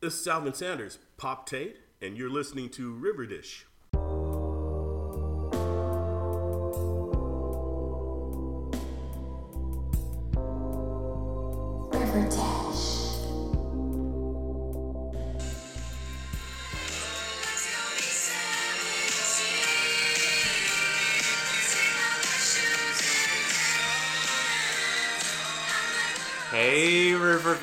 This is Alvin Sanders, Pop Tate, and you're listening to River Dish.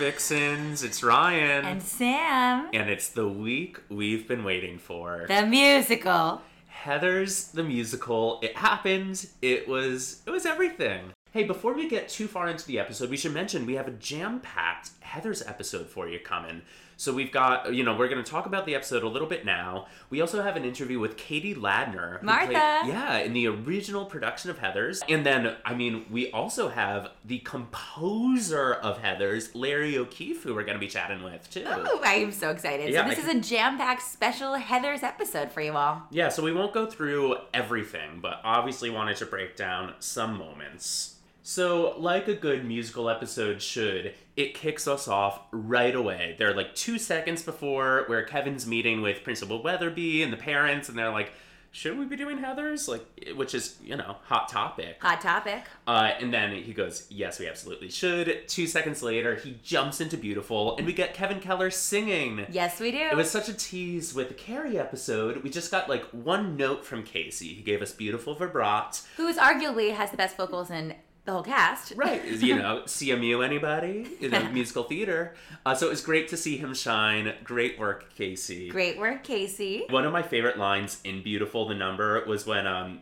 Vixens, it's Ryan. And Sam, And it's the week we've been waiting for. the musical. Heather's the musical. It happened. It was it was everything. Hey, before we get too far into the episode, we should mention we have a jam-packed Heather's episode for you coming. So we've got, you know, we're going to talk about the episode a little bit now. We also have an interview with Katie Ladner. Martha. played- yeah, in the original production of Heather's. And then, I mean, we also have the composer of Heather's, Larry O'Keefe, who we're going to be chatting with, too. Oh, I am so excited. Yeah, so this I- is a jam-packed special Heather's episode for you all. Yeah, so we won't go through everything, but obviously wanted to break down some moments. So, like a good musical episode should, it kicks us off right away. There are like two seconds before where Kevin's meeting with Principal Weatherbee and the parents, and they're like, should we be doing Heather's? Like, which is, you know, hot topic. Hot topic. Uh, and then he goes, Yes, we absolutely should. Two seconds later, he jumps into Beautiful, and we get Kevin Keller singing. Yes, we do. It was such a tease with the Carrie episode. We just got like one note from Casey. He gave us beautiful vibrato. Who's arguably has the best vocals in the whole cast. Right. You know, CMU anybody? You know, musical theater. Uh, so it was great to see him shine. Great work, Casey. Great work, Casey. One of my favorite lines in Beautiful, the number, was when um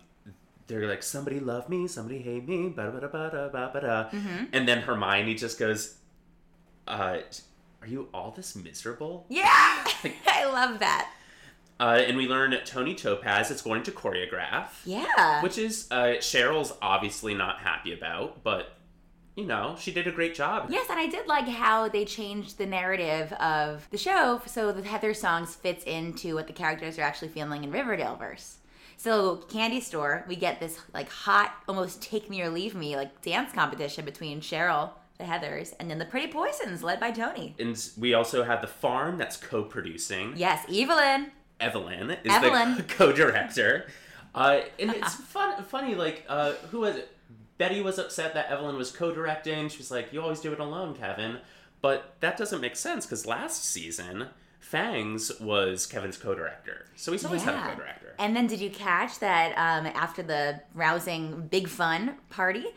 they're like, somebody love me, somebody hate me, ba da ba da ba da ba da. Mm-hmm. And then Hermione just goes, uh, are you all this miserable? Yeah, I love that. Uh, and we learn Toni Topaz is going to choreograph. Yeah. Which is uh, Cheryl's obviously not happy about, but you know she did a great job. Yes, and I did like how they changed the narrative of the show so the Heather songs fits into what the characters are actually feeling in Riverdale verse. So Candy Store, we get this like hot, almost take me or leave me like dance competition between Cheryl, the Heathers, and then the Pretty Poisons led by Tony. And we also have the farm that's co-producing. Yes, Evelyn. Evelyn is Evelyn. the co-director. Uh, and it's fun, funny. Like uh, who was it? Betty was upset that Evelyn was co-directing. She was like, "You always do it alone, Kevin." But that doesn't make sense because last season, Fangs was Kevin's co-director, so he's always had a co-director. And then did you catch that um, after the rousing big fun party,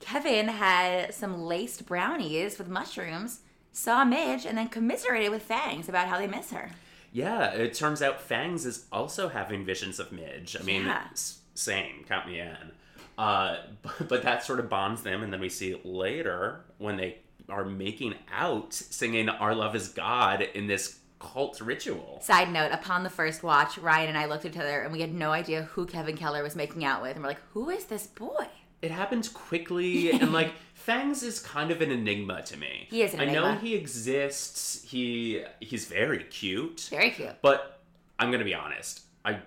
Kevin had some laced brownies with mushrooms, saw Midge, and then commiserated with Fangs about how they miss her. Yeah, it turns out Fangs is also having visions of Midge. I mean, Yeah. s- same, count me in. Uh, but, but that sort of bonds them, and then we see later when they are making out, singing "Our Love Is God" in this cult ritual. Side note, upon the first watch, Ryan and I looked at each other and we had no idea who Kevin Keller was making out with. And we're like, who is this boy? It happens quickly, and like Fangs is kind of an enigma to me. He is an I know he exists. He he's very cute. Very cute. But I'm gonna be honest. I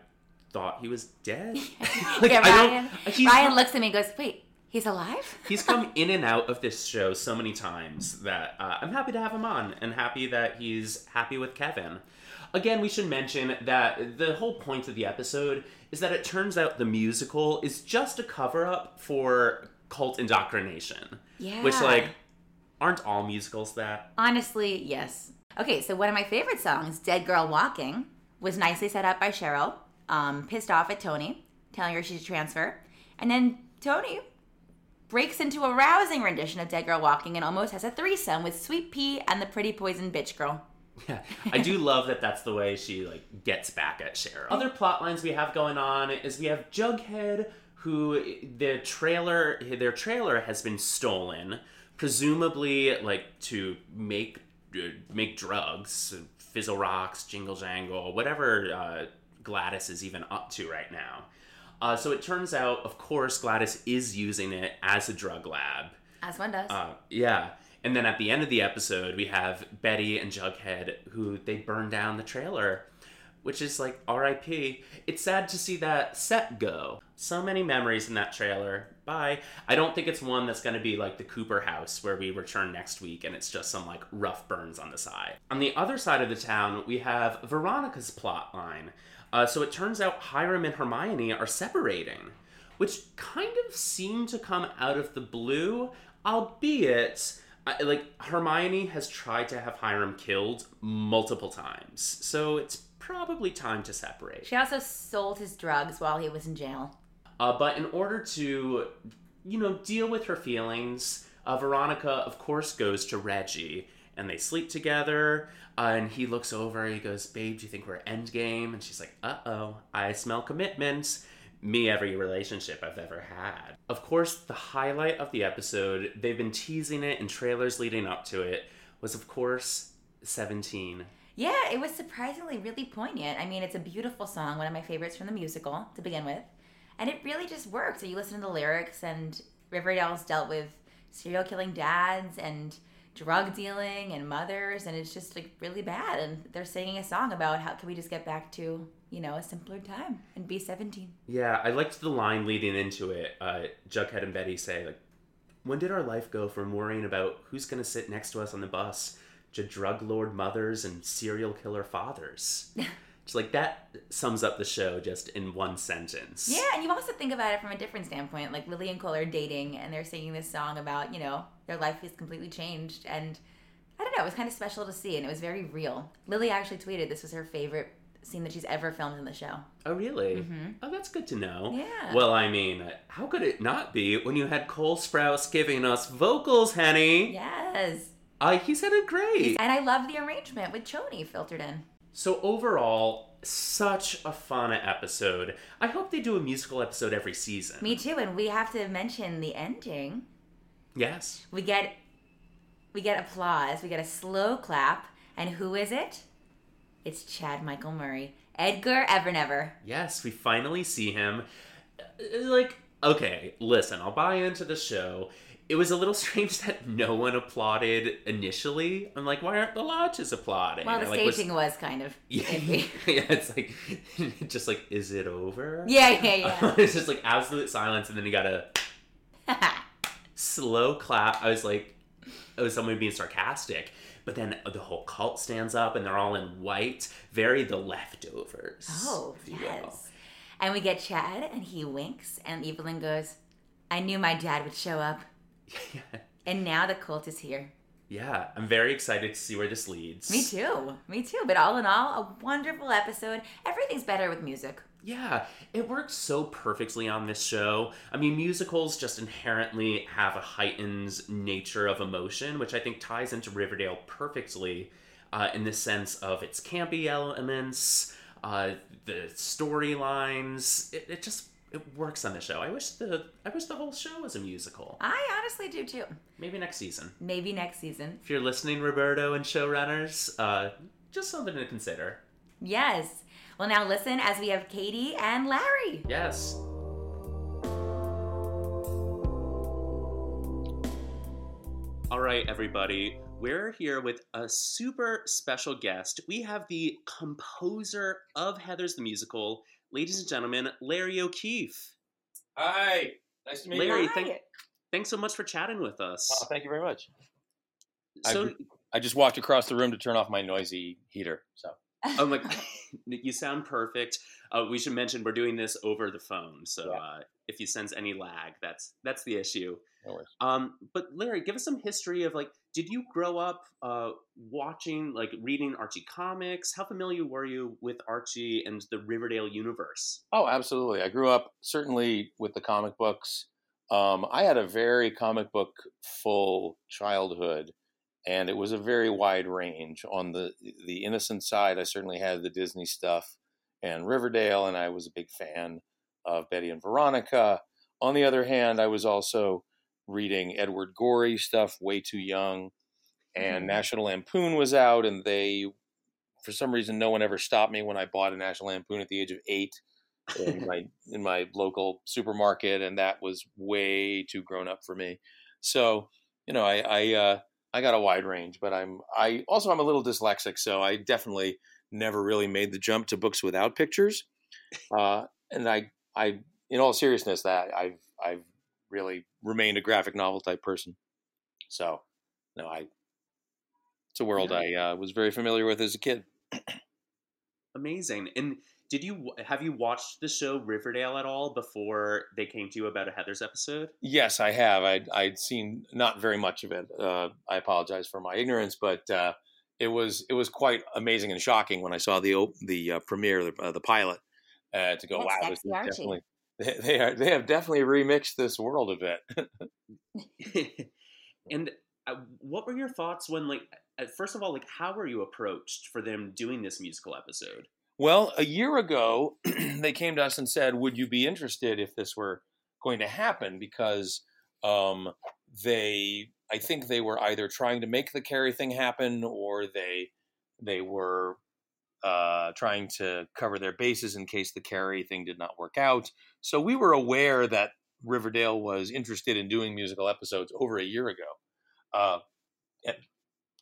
thought he was dead. Like, yeah, I don't- Ryan, Ryan not- looks at me and goes, wait, he's alive? He's come in and out of this show so many times that uh, I'm happy to have him on and happy that he's happy with Kevin. Again, we should mention that the whole point of the episode is that it turns out the musical is just a cover up for cult indoctrination. Yeah. Which, like, aren't all musicals that? Honestly, yes. Okay, so one of my favorite songs, Dead Girl Walking, was nicely set up by Cheryl, um, pissed off at Toni, telling her she should transfer. And then Toni breaks into a rousing rendition of Dead Girl Walking and almost has a threesome with Sweet Pea and the pretty poison bitch girl. Yeah, I do love that that's the way she like gets back at Cheryl. Other plot lines we have going on is we have Jughead, who the trailer their trailer has been stolen, presumably like to make uh, make drugs, fizzle rocks, jingle jangle, whatever uh, Gladys is even up to right now. Uh, so it turns out, of course, Gladys is using it as a drug lab. As one does. Uh, yeah. And then at the end of the episode, we have Betty and Jughead who they burn down the trailer, which is like RIP. It's sad to see that set go. So many memories in that trailer, bye. I don't think it's one that's going to be like the Cooper house where we return next week and it's just some like rough burns on the side. On the other side of the town, we have Veronica's plot line. Uh, so it turns out Hiram and Hermione are separating, which kind of seemed to come out of the blue, albeit. Uh, Like Hermione has tried to have Hiram killed multiple times, so it's probably time to separate. She also sold his drugs while he was in jail. Uh, but in order to, you know, deal with her feelings, uh, Veronica, of course, goes to Reggie, and they sleep together. Uh, and he looks over, he goes, "Babe, do you think we're endgame?" And she's like, "Uh oh, I smell commitment." Me every relationship I've ever had. Of course, the highlight of the episode, they've been teasing it in trailers leading up to it, was of course 17. Yeah, it was surprisingly really poignant. I mean, it's a beautiful song, one of my favorites from the musical to begin with. And it really just works. You listen to the lyrics, and Riverdale's dealt with serial killing dads and drug dealing and mothers, and it's just like really bad. And they're singing a song about how can we just get back to, you know, a simpler time and be 17. Yeah, I liked the line leading into it. Uh, Jughead and Betty say, like, when did our life go from worrying about who's going to sit next to us on the bus to drug lord mothers and serial killer fathers? It's like that sums up the show just in one sentence. Yeah, and you also think about it from a different standpoint. Like Lily and Cole are dating, and they're singing this song about you know their life is completely changed, and I don't know, it was kind of special to see, and it was very real. Lily actually tweeted this was her favorite scene that she's ever filmed in the show. Oh, really? Oh, that's good to know. Yeah. Well, I mean, how could it not be when you had Cole Sprouse giving us vocals, Henny? Yes, Uh, he sounded great. and I love the arrangement with Choni filtered in. So overall, such a fun episode. I hope they do a musical episode every season. Me too, and we have to mention the ending. Yes. We get we get applause, we get a slow clap, and who is it? It's Chad Michael Murray, Edgar Evernever. Yes, we finally see him. Uh, Like, okay, listen, I'll buy into the show. It was a little strange that no one applauded initially. I'm like, why aren't the lodges applauding? Well, the I, like, was- staging was kind of yeah, yeah, it's like, just like, is it over? Yeah, yeah, yeah. it's just like absolute silence, and then you got a slow clap. I was like, oh, someone being sarcastic. But then the whole cult stands up, and they're all in white, very the leftovers. oh, you will. yes. And we get Chad, and he winks, and Evelyn goes, I knew my dad would show up. Yeah. And now the cult is here. Yeah, I'm very excited to see where this leads. Me too. Me too. But all in all, a wonderful episode. Everything's better with music. Yeah, it works so perfectly on this show. I mean, musicals just inherently have a heightened nature of emotion, which I think ties into Riverdale perfectly uh, in the sense of its campy elements, uh, the storylines. It, it just it works on the show. I wish the I wish the whole show was a musical. I honestly do too. Maybe next season. Maybe next season. If you're listening, Roberto and showrunners, uh, just something to consider. Yes. Well, now listen as we have Katie and Larry. Yes. All right, everybody. We're here with a super special guest. We have the composer of Heather's the Musical, ladies and gentlemen, Larry O'Keefe. Hi, nice to meet Larry, you. Hi. thank, thanks so much for chatting with us. Oh, thank you very much. I so, agree. I just walked across the room to turn off my noisy heater. So oh my, you sound perfect. Uh, we should mention we're doing this over the phone, so Yeah. uh, if you sense any lag, that's that's the issue. No worries. Um, but Larry, give us some history of like, did you grow up uh, watching, like, reading Archie comics? How familiar were you with Archie and the Riverdale universe? Oh, absolutely. I grew up certainly with the comic books. Um, I had a very comic book full childhood, and it was a very wide range. On the the innocent side, I certainly had the Disney stuff and Riverdale, and I was a big fan of Betty and Veronica. On the other hand, I was also reading Edward Gorey stuff way too young, and Mhm. National Lampoon was out, and they, for some reason, no one ever stopped me when I bought a National Lampoon at the age of eight in my in my local supermarket, and that was way too grown up for me. So, you know, I I uh, I got a wide range, but I'm I also I'm a little dyslexic, so I definitely never really made the jump to books without pictures. Uh, and I I in all seriousness, that I've I've really remained a graphic novel type person. So, no, I it's a world I uh, was very familiar with as a kid. Amazing. And did you have you watched the show Riverdale at all before they came to you about a Heather's episode? Yes, I have. I'd, I'd seen not very much of it. Uh, I apologize for my ignorance, but uh, it was it was quite amazing and shocking when I saw the the uh, premiere, the, uh, the pilot, uh, to go, That's wow, this is definitely they, they are they have definitely remixed this world a bit. and uh, what were your thoughts when like uh, first of all like how were you approached for them doing this musical episode? Well, a year ago, they came to us and said, "Would you be interested if this were going to happen?" Because um, they, I think, they were either trying to make the Carrie thing happen, or they they were uh, trying to cover their bases in case the Carrie thing did not work out. So we were aware that Riverdale was interested in doing musical episodes over a year ago. Uh,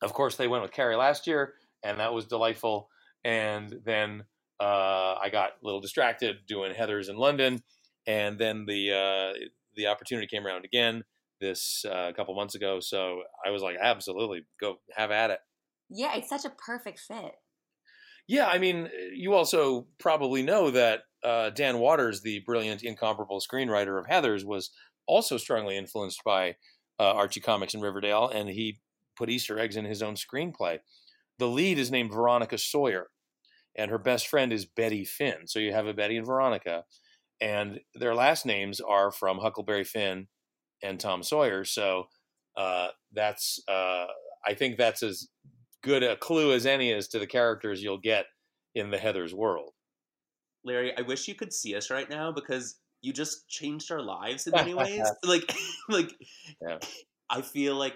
of course, they went with Carrie last year, and that was delightful and then uh, I got a little distracted doing Heather's in London, and then the uh, the opportunity came around again this uh, a couple months ago. So I was like, absolutely, go have at it. Yeah, it's such a perfect fit. Yeah, I mean, you also probably know that uh, Dan Waters, the brilliant, incomparable screenwriter of Heather's, was also strongly influenced by uh, Archie Comics and Riverdale, and he put Easter eggs in his own screenplay. The lead is named Veronica Sawyer, and her best friend is Betty Finn. So you have a Betty and Veronica, and their last names are from Huckleberry Finn and Tom Sawyer. So uh, that's uh, I think that's as good a clue as any as to the characters you'll get in the Heather's world. Larry, I wish you could see us right now because you just changed our lives in many ways. like like Yeah. I feel like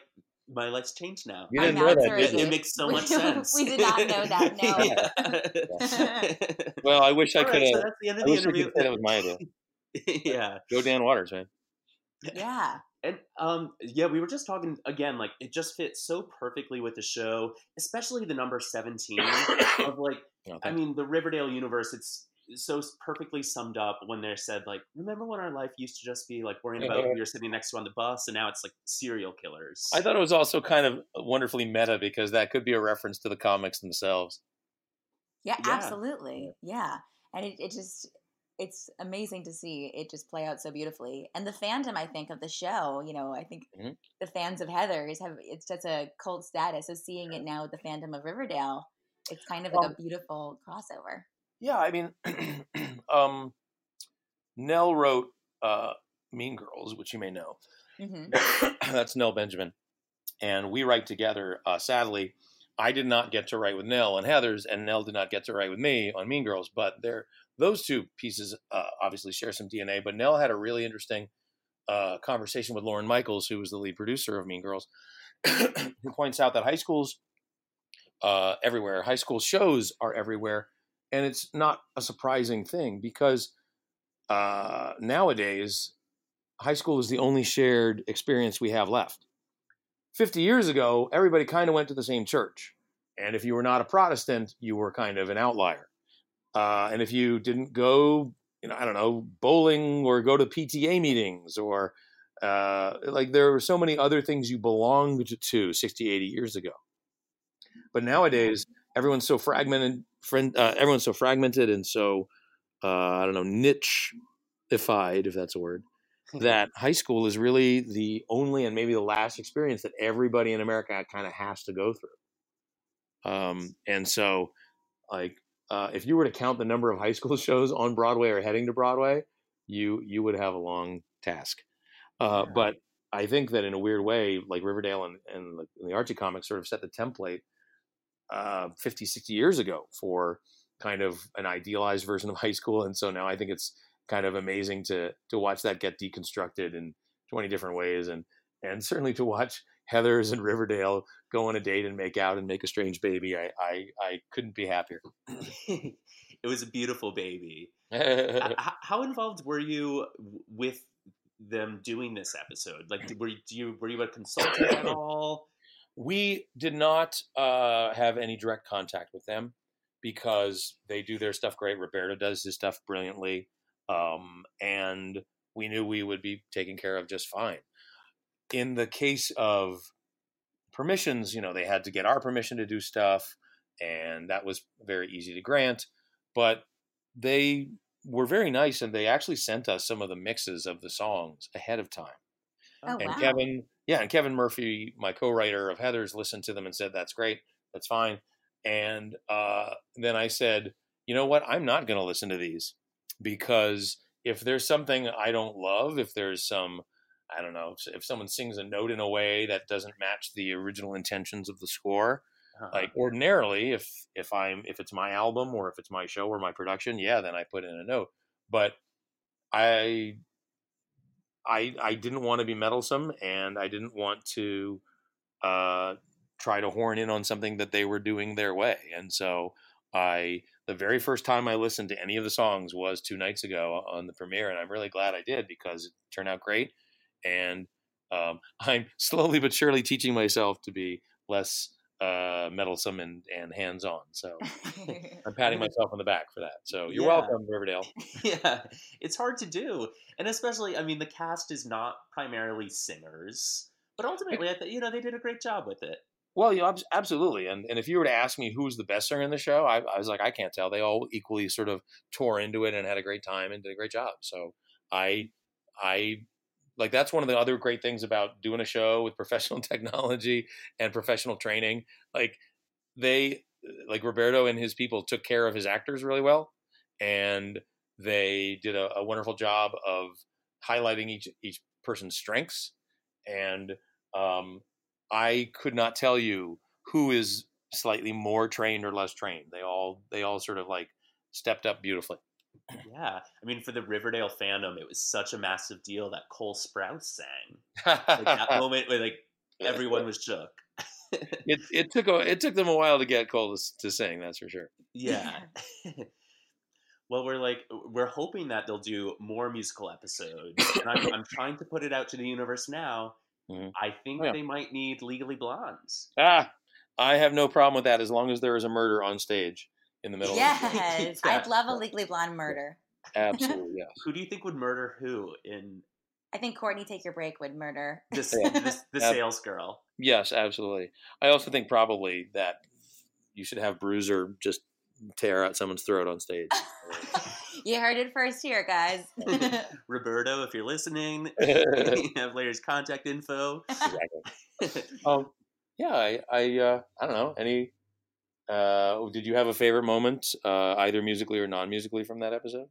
my life's changed now. You didn't know know that, did It, you? it makes so We- much sense. we did not know that, Yeah. Well, I wish I All right, could so have. that's the end of I the wish I could interview. have said it was my idea. yeah. Go Dan Waters, man. Yeah. And um yeah, we were just talking again, like it just fits so perfectly with the show, especially the number 17 of like No, I mean the Riverdale universe, it's so perfectly summed up when they said like, remember when our life used to just be like worrying about who you're sitting next to on the bus, and now it's like serial killers. I thought it was also kind of wonderfully meta because that could be a reference to the comics themselves. Yeah, Yeah. absolutely. Yeah. And it, it just it's amazing to see it just play out so beautifully. And the fandom, I think, of the show, you know, I think Mhm. the fans of Heather's have it's such a cult status. So seeing it now with the fandom of Riverdale, it's kind of like a beautiful crossover. Yeah, I mean, um, Nell wrote uh, Mean Girls, which you may know. hmm That's Nell Benjamin, and we write together. Uh, sadly, I did not get to write with Nell and Heather's, and Nell did not get to write with me on Mean Girls. But they're, those two pieces uh, obviously share some DNA. But Nell had a really interesting uh, conversation with Lorne Michaels, who was the lead producer of Mean Girls, who points out that high schools uh, everywhere, high school shows are everywhere, and it's not a surprising thing because uh, nowadays high school is the only shared experience we have left. 50 years ago, everybody kind of went to the same church. And if you were not a Protestant, you were kind of an outlier. Uh, and if you didn't go, you know, I don't know, bowling or go to PTA meetings or uh, like there were so many other things you belonged to 60, 80 years ago. But nowadays, everyone's so fragmented, friend, uh, everyone's so fragmented and so, uh, I don't know, niche-ified, if that's a word that high school is really the only and maybe the last experience that everybody in America kind of has to go through. Um, and so, like, uh, if you were to count the number of high school shows on Broadway or heading to Broadway, you you would have a long task. Uh, Yeah. But I think that in a weird way, like Riverdale and, and, the, and the Archie comics sort of set the template uh, 50, 60 years ago for kind of an idealized version of high school. And so now I think it's kind of amazing to to watch that get deconstructed in 20 different ways and and certainly to watch Heather's and Riverdale go on a date and make out and make a strange baby. I I, I couldn't be happier. it was a beautiful baby. Uh, H- h- how involved were you with them doing this episode? Like, were you were you a consultant at all? we did not uh, have any direct contact with them because they do their stuff great. Roberto does his stuff brilliantly, um, and we knew we would be taken care of just fine. In the case of permissions, you know, they had to get our permission to do stuff, and that was very easy to grant. But they were very nice, and they actually sent us some of the mixes of the songs ahead of time. Oh, and wow. Kevin, yeah, and Kevin Murphy, my co-writer of Heather's, listened to them and said, "That's great, that's fine." And uh, then I said, "You know what? I'm not going to listen to these because if there's something I don't love, if there's some, I don't know, if someone sings a note in a way that doesn't match the original intentions of the score, Uh-huh. like ordinarily, if if I'm if it's my album or if it's my show or my production, yeah, then I put in a note. But I I I didn't want to be meddlesome, and I didn't want to uh, try to horn in on something that they were doing their way. And so I, the very first time I listened to any of the songs was two nights ago on the premiere, and I'm really glad I did because it turned out great. And um, I'm slowly but surely teaching myself to be less uh, meddlesome and, and hands on. So I'm patting myself on the back for that. So you're Yeah. welcome, Riverdale. yeah, it's hard to do, and especially, I mean, the cast is not primarily singers, but ultimately, I th- you know, they did a great job with it. Well, you know, absolutely. And and if you were to ask me who's the best singer in the show, I, I was like, I can't tell. They all equally sort of tore into it and had a great time and did a great job. So I I like that's one of the other great things about doing a show with professional technology and professional training. Like they like Roberto and his people took care of his actors really well, and they did a, a wonderful job of highlighting each each person's strengths. And um, I could not tell you who is slightly more trained or less trained. They all they all sort of like stepped up beautifully. Yeah, I mean, for the Riverdale fandom, it was such a massive deal that Cole Sprouse sang. Like that moment where like everyone was shook. it it took a, it took them a while to get Cole to, to sing. That's for sure. Yeah. well, we're like we're hoping that they'll do more musical episodes, and I'm, I'm trying to put it out to the universe now. Mhm. I think Oh, yeah. they might need Legally Blondes. Ah, I have no problem with that as long as there is a murder on stage in the middle. of the yes, Yeah. I'd love a Legally Blonde murder. Absolutely, yes. Who do you think would murder who in I think Courtney Take Your Break would murder. this Yeah. this the Ab- sales girl? Yes, absolutely. I also think probably that you should have Bruiser just tear out someone's throat on stage. you heard it first here, guys. Roberto, if you're listening, you have Larry's contact info. Um, yeah, I, I, uh, I don't know. Any? Uh, did you have a favorite moment, uh, either musically or non-musically, from that episode?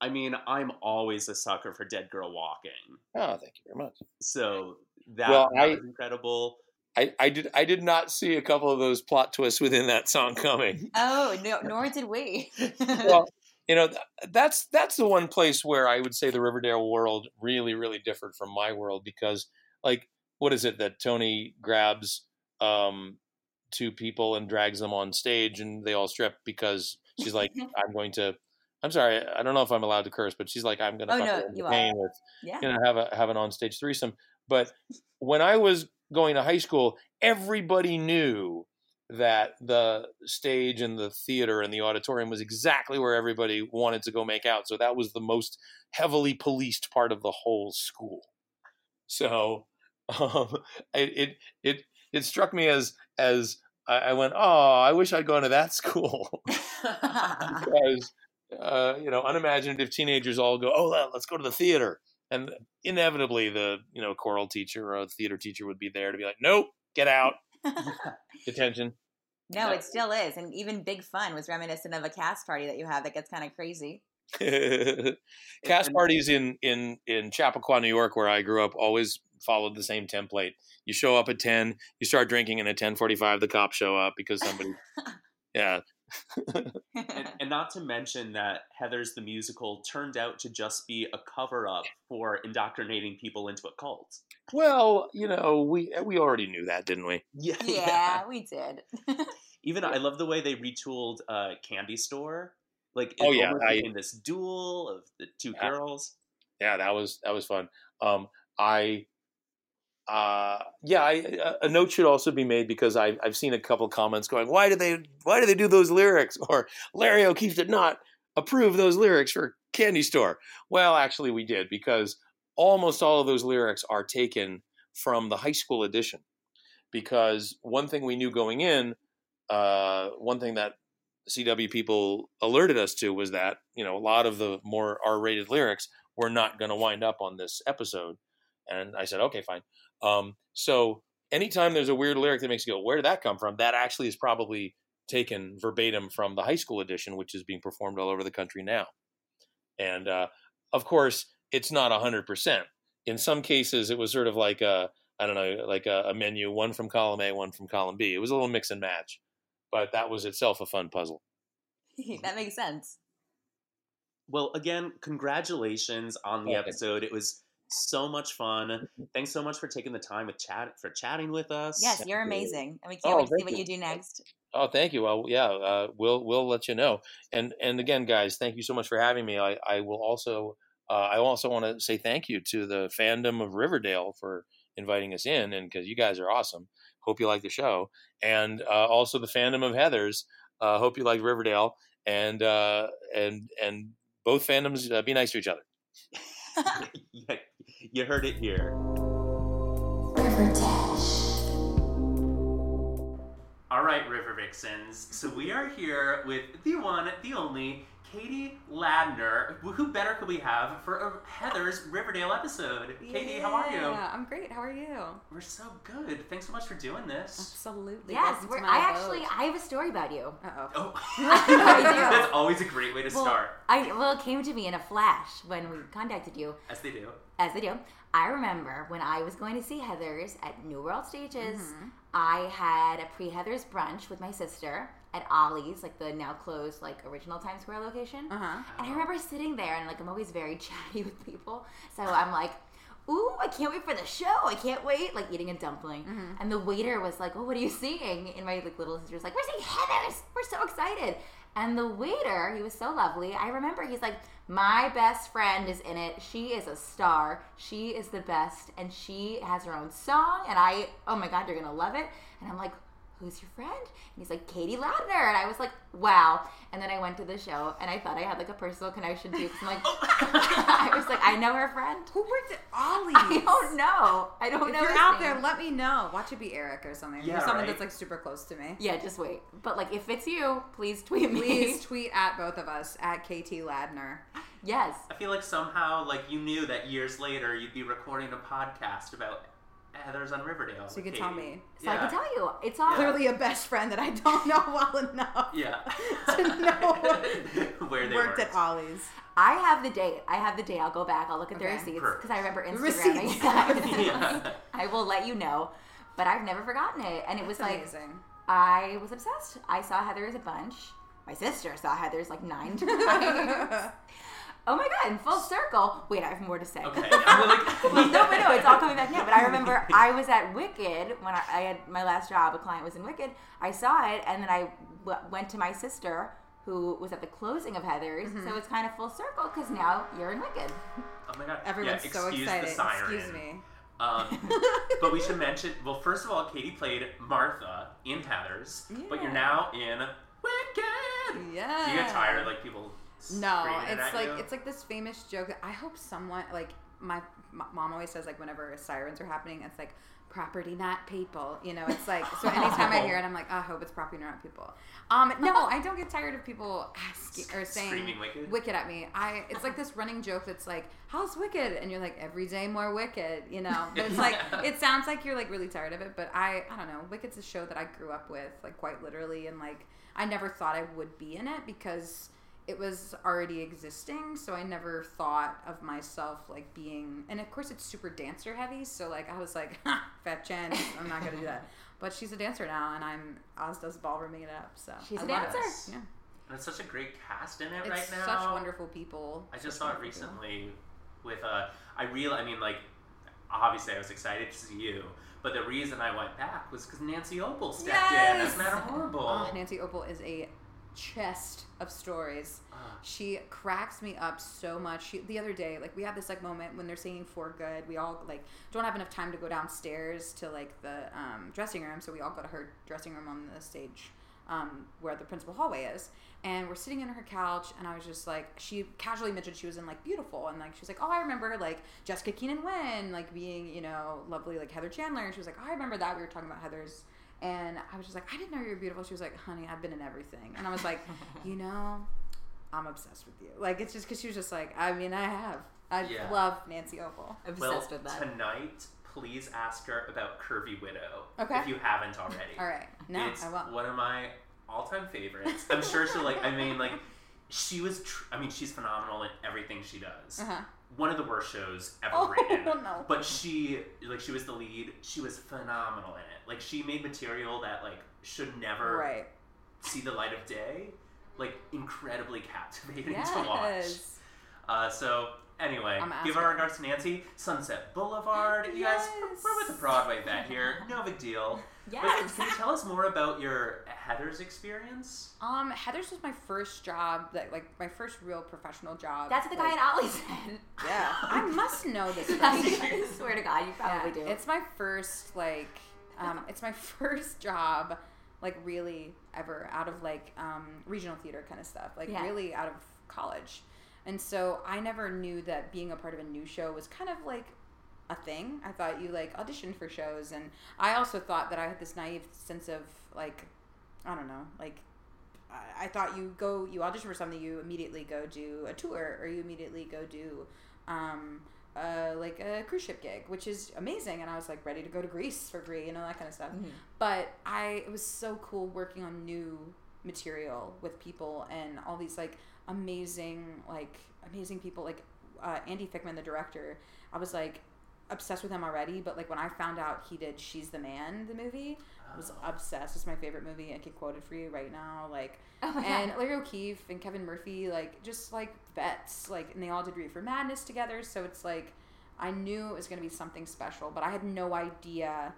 I mean, I'm always a sucker for Dead Girl Walking. Oh, thank you very much. So that, Well, that I- was incredible. I, I did I did not see a couple of those plot twists within that song coming. oh, no, nor did we. well, you know, that's that's the one place where I would say the Riverdale world really, really differed from my world because, like, what is it that Toni grabs um, two people and drags them on stage and they all strip because she's like, I'm going to. I'm sorry, I don't know if I'm allowed to curse, but she's like, I'm going to Oh, fuck no, you pain with yeah. you know have a have an on stage threesome. But when I was going to high school, everybody knew that the stage and the theater and the auditorium was exactly where everybody wanted to go make out. So that was the most heavily policed part of the whole school. So um, it, it it it struck me as as I I went, oh, I wish I'd gone to that school because uh, you know unimaginative teenagers all go, oh, let- let's go to the theater, and inevitably the you know choral teacher or theater teacher would be there to be like, nope, get out, detention. no, it still is. And even Big Fun was reminiscent of a cast party that you have that gets kind of crazy. Cast And- parties in in in Chappaqua, New York, where I grew up, always followed the same template. You show up at ten, you start drinking, and at ten forty-five, the cops show up because somebody. yeah, and, and not to mention that Heather's the musical turned out to just be a cover up for indoctrinating people into a cult. well, you know, we we already knew that, didn't we? Yeah, yeah, we did. Even I love the way they retooled uh, Candy Store. Like, it Oh, yeah, I- this duel of the two Yeah. girls. yeah that was that was fun um i uh yeah I, a- a note should also be made because I, i've seen a couple comments going why do they why do they do those lyrics or larry o'keefe did not approve those lyrics for Candy Store. Well, actually, we did because almost all of those lyrics are taken from the high school edition. Because one thing we knew going in, uh, one thing that CW people alerted us to was that you know a lot of the more R-rated lyrics were not going to wind up on this episode, and I said, okay, fine. Um, so anytime there's a weird lyric that makes you go, where did that come from? That actually is probably taken verbatim from the high school edition, which is being performed all over the country now. And uh, of course, it's not hundred percent. In some cases, it was sort of like a I don't know, like a, a menu, one from column A, one from column B. It was a little mix and match, but that was itself a fun puzzle. that makes sense. Well, again, congratulations on the episode. It was so much fun. Thanks so much for taking the time with chat for chatting with us. Yes, you're amazing, and we can't Oh, wait to see what you. you do next. Oh, thank you. Well, yeah, uh, we'll we'll let you know. And and again, guys, thank you so much for having me. I I will also uh, I also want to say thank you to the fandom of Riverdale for inviting us in, and because you guys are awesome. Hope you like the show, and uh, also the fandom of Heather's. Uh, hope you like Riverdale, and uh, and and both fandoms uh, be nice to each other. Yeah, you heard it here. All right, River Vixens. So we are here with the one, the only, Katie Ladner. Who better could we have for a Heather's Riverdale episode? Katie, how are you? I'm great. How are you? We're so good. Thanks so much for doing this. Absolutely. Yes, we're, I my actually. I have a story about you. Uh-oh. Oh, that's always a great way to Well, start, I well, it came to me in a flash when we contacted you, as they do. as they do. I remember when I was going to see Heather's at New World Stages. Mm-hmm. I had a pre-Heather's brunch with my sister at Ollie's, like the now closed, like original Times Square location. Uh-huh. And I remember sitting there, and like I'm always very chatty with people, so I'm like. Ooh, I can't wait for the show. I can't wait. Like eating a dumpling. Mm-hmm. And the waiter was like, Oh, what are you seeing? And my like little sister was like, We're seeing Heather's. We're so excited. And the waiter, he was so lovely. I remember he's like, My best friend is in it. She is a star. She is the best. And she has her own song. And I, oh my God, you're going to love it. And I'm like, Who's your friend? And he's like, Katie Ladner. And I was like, Wow. And then I went to the show and I thought I had like a personal connection to Cause I'm like, oh. I was like, I know her friend. Who worked at Ollie's? I don't know. I don't If know. you're his out name. there, let me know. Watch it be Eric or something. Yeah, or someone right. that's like super close to me. Yeah, just wait. But like, if it's you, please tweet me. Please tweet at both of us at KT Ladner. yes. I feel like somehow, like you knew that years later you'd be recording a podcast about Heather's on Riverdale. So you with could tell me. So I Yeah. can tell you, it's all. Clearly a best friend that I don't know well enough Yeah. to know Where they worked worked. at Ollie's. I have the date. I have the date. I'll go back. I'll look at the Okay. receipts because I remember Instagramming. Receipts. Yeah. I will let you know, but I've never forgotten it. And it was That's like amazing. I was obsessed. I saw Heather's a bunch. My sister saw Heather's like nine times. Oh my god! In full circle. Wait, I have more to say. Okay. I'm like, no, but no, it's all coming back now. But I remember I was at Wicked when I, I had my last job. A client was in Wicked. I saw it, and then I w- went to my sister, who was at the closing of Heather's. Mm-hmm. So it's kind of full circle because now you're in Wicked. Oh my god. Everyone's yeah, so excited. The siren. Excuse me. Um, but we should mention. Well, first of all, Katie played Martha in Heather's, but you're now in Wicked. Yeah. Do you get tired of like people? No, it's like you? it's like this famous joke that I hope someone like my, my mom always says like whenever sirens are happening, it's like property not people. You know, it's like so anytime I hear it, I'm like, I hope it's property not people. Um, no, I don't get tired of people asking or saying Screaming Wicked? at me. I it's like this running joke that's like, how's Wicked? And you're like, every day more Wicked. You know, but it's like it sounds like you're like really tired of it, but I I don't know. Wicked's a show that I grew up with, like quite literally, and like I never thought I would be in it because it was already existing so i never thought of myself like being and of course it's super dancer heavy so like i was like ha, fat chen i'm not gonna do that but she's a dancer now and i'm oz does ballrooming it up so She's I a love it. dancer. yeah And it's such a great cast in it it's right now. such wonderful people I just Such saw it wonderful people. recently with uh I real I mean like obviously I was excited to see you, but the reason I went back was because Nancy Opel stepped in as Madame Morrible. Oh, Nancy Opel is a chest of stories. Ah. She cracks me up so much. She, the other day, like we have this like moment when they're singing "For Good." We all like don't have enough time to go downstairs to like the um, dressing room, so we all go to her dressing room on the stage um, where the principal hallway is. And we're sitting in her couch, and I was just like, she casually mentioned she was in like Beautiful, and like she was like, oh, I remember like Jessica Keenan Wynn, like being you know lovely like Heather Chandler, and she was like, oh, I remember that we were talking about Heather's, and I was just like, I didn't know you were beautiful. She was like, honey, I've been in everything, and I was like, you know, I'm obsessed with you. Like it's just because she was just like, I mean, I have, I Yeah. love Nancy Opel. Obsessed well, with that. tonight, please ask her about Curvy Widow. Okay. If you haven't already. All right, no, it's I won't. one of my all-time favorites. I'm sure she'll like. I mean, like, she was. Tr- I mean, she's phenomenal in everything she does. Uh huh. One of the worst shows ever Oh written. no. But she, like, she was the lead. She was phenomenal in it. Like, she made material that like should never Right. see the light of day. Like, incredibly captivating to watch. Uh, so anyway, give our regards to Nancy. Sunset Boulevard. You guys, Yes. we're with the Broadway bet here. No big deal. But Yes. can you tell us more about your Heather's experience? Um, Heather's was my first job, that like my first real professional job. That's what the guy like, in Ollie said. Yeah, I must know this. I swear to God, you probably Yeah, do. It's my first like, um, it's my first job, like really ever out of like um, regional theater kind of stuff, like Yeah. really out of college, and so I never knew that being a part of a new show was kind of like a thing. I thought you like auditioned for shows, and I also thought that I had this naive sense of like, I don't know, like. I- I thought you go, you audition for something, you immediately go do a tour, or you immediately go do um, uh, like a cruise ship gig, which is amazing. And I was like ready to go to Greece for free, you know, that kind of stuff. Mhm. But I, it was so cool working on new material with people and all these like amazing, like amazing people, like uh, Andy Fickman, the director. I was like obsessed with him already, but like when I found out he did She's the Man, the movie, I was Oh. obsessed. It's my favorite movie. I can quote it for you right now. Like, Oh my and God. Larry O'Keefe and Kevin Murphy, like just like vets, like, and they all did Reefer Madness together. So it's like, I knew it was going to be something special, but I had no idea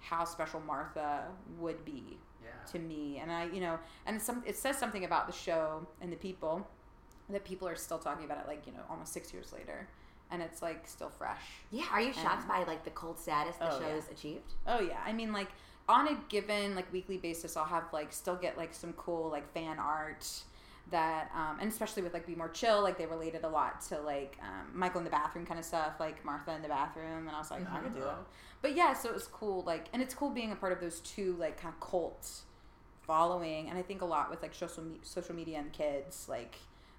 how special Martha would be Yeah. to me. And I, you know, and some it says something about the show and the people that people are still talking about it, like you know, almost six years later, and it's like still fresh. Yeah, are you shocked And- by like the cult status the Oh, yeah. achieved? Oh yeah, I mean like on a given like weekly basis, I'll have like still get like some cool like fan art that um, and especially with like be more chill like they related a lot to like um, Michael in the bathroom kind of stuff like Martha in the bathroom and I was like I could do that but yeah so it was cool like and it's cool being a part of those two like kind of cult following and I think a lot with like social me- social media and kids like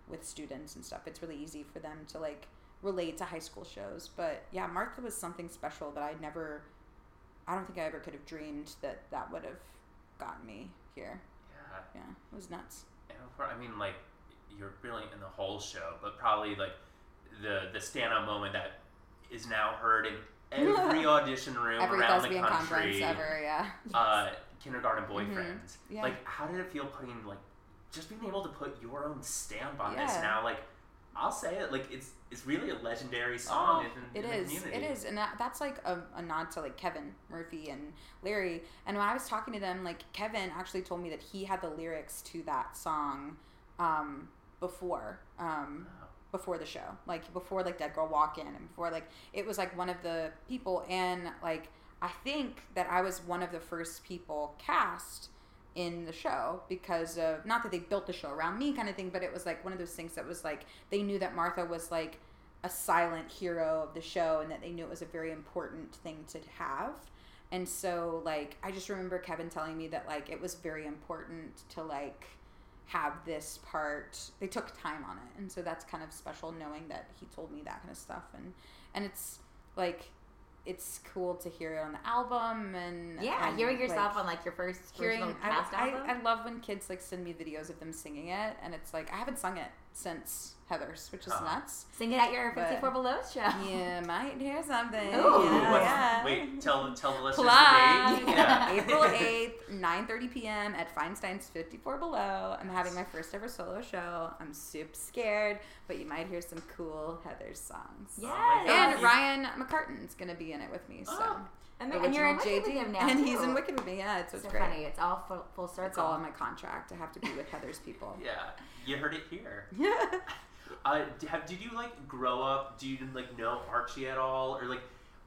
with students and stuff it's really easy for them to like relate to high school shows but yeah Martha was something special that I never I don't think I ever could have dreamed that that would have gotten me here. Yeah. Yeah, it was nuts. And course, I mean, like, you're brilliant in the whole show, but probably like the the standout moment that is now heard in every audition room Every around the country. conference ever, yeah. uh, kindergarten boyfriend. Yeah. Like, how did it feel putting like just being able to put your own stamp on this now? Like, I'll say it. Like, it's it's really a legendary song in, It in is. the community. It is, and that, that's like a, a nod to like Kevin Murphy and Larry. And when I was talking to them, like Kevin actually told me that he had the lyrics to that song um, before um, Oh. before the show, like before like Dead Girl Walking, and before like it was like one of the people, and like I think that I was one of the first people cast in the show because of not that they built the show around me kind of thing, but it was like one of those things that was like they knew that Martha was like a silent hero of the show and that they knew it was a very important thing to have. And so like I just remember Kevin telling me that like it was very important to like have this part. They took time on it. And so that's kind of special knowing that he told me that kind of stuff. And and it's like it's cool to hear it on the album and Yeah, and, hearing yourself like, on like your first hearing I, cast I, album. I love when kids like send me videos of them singing it and it's like I haven't sung it since Heather's which is Oh. nuts Sing it at your but- 54 Below show. yeah might hear something Ooh. yeah, yeah. Wait, tell tell the listeners Plug. the date. Yeah. April 8th, 9.30 p.m. at Feinstein's 54 Below. I'm having my first ever solo show. I'm super scared, but you might hear some cool Heather's songs. Yes. Oh and Ryan McCartan's going to be in it with me, so. Oh. And, and you're in Original Wicked with him now And too. he's in Wicked with me, yeah, it's, So it's great. funny. It's all full, full circle. It's all in my contract. I have to be with Heather's people. Yeah, you heard it here. Yeah. Uh, have, did you like grow up? Do you like know Archie at all, or like,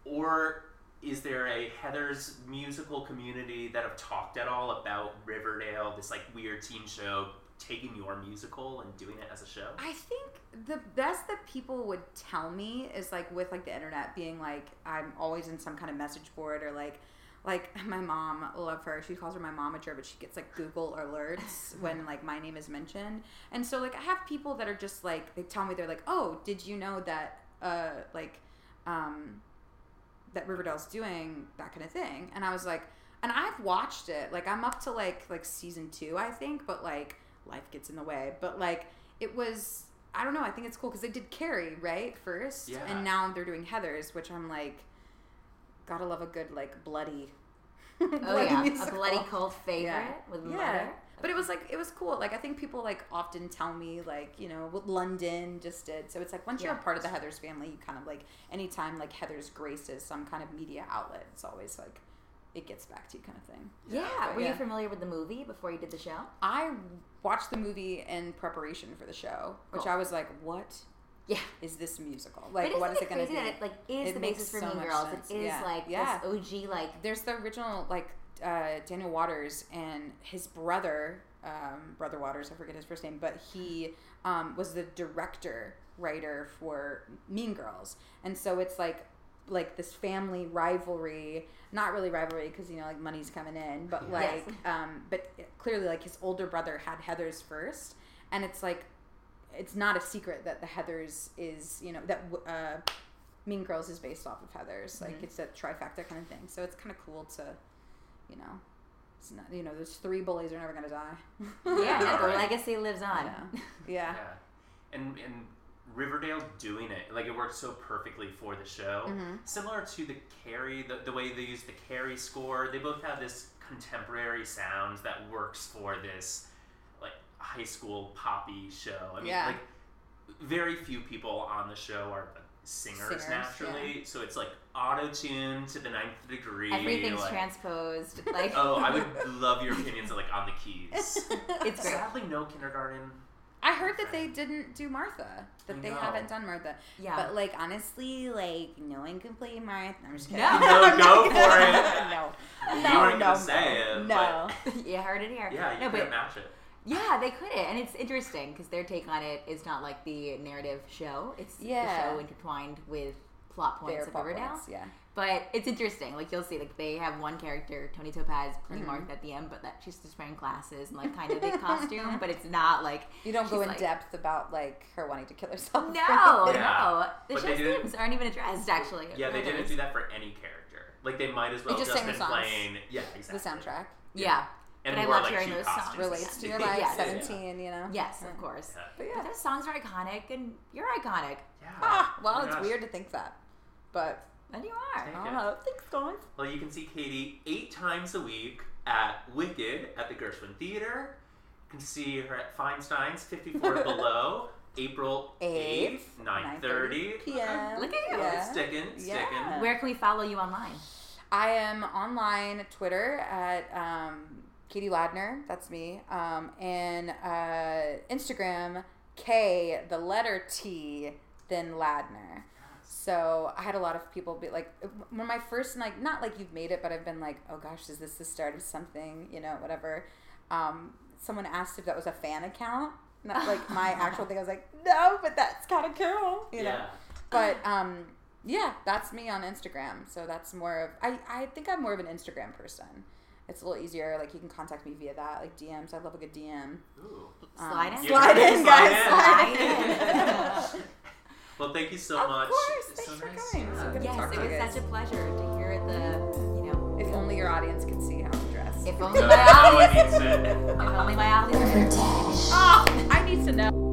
or is there a Heather's musical community that have talked at all about Riverdale, this like weird teen show, taking your musical and doing it as a show? I think the best that people would tell me is like with like the internet being like I'm always in some kind of message board or like like my mom love her. She calls her my momager but she gets like google alerts when like my name is mentioned. And so like i have people that are just like they tell me they're like oh did you know that uh like um that riverdale's doing that kind of thing? And i was like and i've watched it. Like i'm up to like like season two i think but like life gets in the way but like it was i don't know i think it's cool because they did carrie right first Yeah. and now they're doing heathers which i'm like gotta love a good like bloody Oh bloody yeah, a bloody cult favorite Yeah. with Yeah. mother. But it was like it was cool. Like I think people like often tell me like you know what London just did. So it's like once you're a part of the Heather's family, you kind of like anytime like Heather's graces some kind of media outlet, it's always like it gets back to you kind of thing. Yeah. But Were yeah. you familiar with the movie before you did the show? I watched the movie in preparation for the show, which Cool. I was like, what Yeah. is this musical? Like what is it it going to be? that it like is It the makes basis for so Mean Girls? sense. It is Yeah. like Yeah. this OG like there's the original like uh, Daniel Waters and his brother, um, brother Waters, I forget his first name, but he um, was the director writer for Mean Girls, and so it's like like this family rivalry, not really rivalry because you know like money's coming in, but like Yes. um, but clearly like his older brother had Heather's first, and it's like it's not a secret that the Heather's is you know that uh, Mean Girls is based off of Heather's. Like it's a trifecta kind of thing. So it's kind of cool to, you know, it's not you know those three bullies are never gonna die. yeah, the legacy lives on. Yeah. yeah. Yeah, and and Riverdale doing it like it worked so perfectly for the show. Mm-hmm. Similar to the Carrie, the, the way they use the Carrie score, they both have this contemporary sound that works for this like high school poppy show. I mean, Yeah. like very few people on the show are like, singers, Singers, naturally, so it's like auto tune to the ninth degree. Everything's like, transposed. Like Oh, I would love your opinions like on the keys. it's. Sadly, no kindergarten. I heard that they didn't do Martha. That I they know. haven't done Martha. Yeah. But like honestly, like no one can play Martha. I'm just kidding. No. No, go for it. no. You No, weren't no, gonna say no, it, No. you heard it here. Yeah, you no, couldn't but match it. yeah, they couldn't, and it's interesting because their take on it is not like the narrative show. It's Yeah. the show intertwined with plot points Their of plot Riverdale. points, yeah. But it's interesting. Like you'll see, like they have one character, Toni Topaz, playing Martha mm-hmm. at the end, but that she's just wearing glasses and like kind of big costume. But it's not like You don't go in like- depth about like her wanting to kill herself. No, Yeah. no. The But show's didn't- themes aren't even addressed. Actually, Yeah, they didn't do that for any character. Like they might as well They just just been songs. playing. Yeah, exactly. the exactly. soundtrack Yeah, And but I love like, hearing those costumes songs. relates to your Yeah. like Yes. 17, you know. yes, of course. Yeah. But But yeah. those songs are iconic, and you're iconic. Yeah. Ah, Oh well, my it's gosh. weird to think that, but And you are. Take I it. Thanks, guys. Well, you can see Katie eight times a week at Wicked at the Gershwin Theater. You can see her at Feinstein's 54 Below, April 8th, 9.30. p.m. Look at you. Yeah. It's sticking, it's Yeah. sticking. Where can we follow you online? I am online Twitter at um, Katie Ladner. That's me. Um, and uh, Instagram K the letter T then Ladner. So I had a lot of people be like, when my first like not like you've made it, but I've been like, oh gosh, is this the start of something? You know, whatever. Um, someone asked if that was a fan account, not like my actual thing. I was like, no, but that's kind of cool. You know. Yeah. But um, yeah, that's me on Instagram. So that's more of I, I think I'm more of an Instagram person. It's a little easier. Like you can contact me via that, like DMs. I love a good DM. Ooh. Um, slide in. Slide in, guys. in. Slide in. Well, thank you so Of much. course, It's thanks so for nice. coming. So Yeah. good Yes, it was guys. such a pleasure to hear the, you know, If only your audience could see how I'm dressed. if only my audience, if only my audience. oh, I need to know.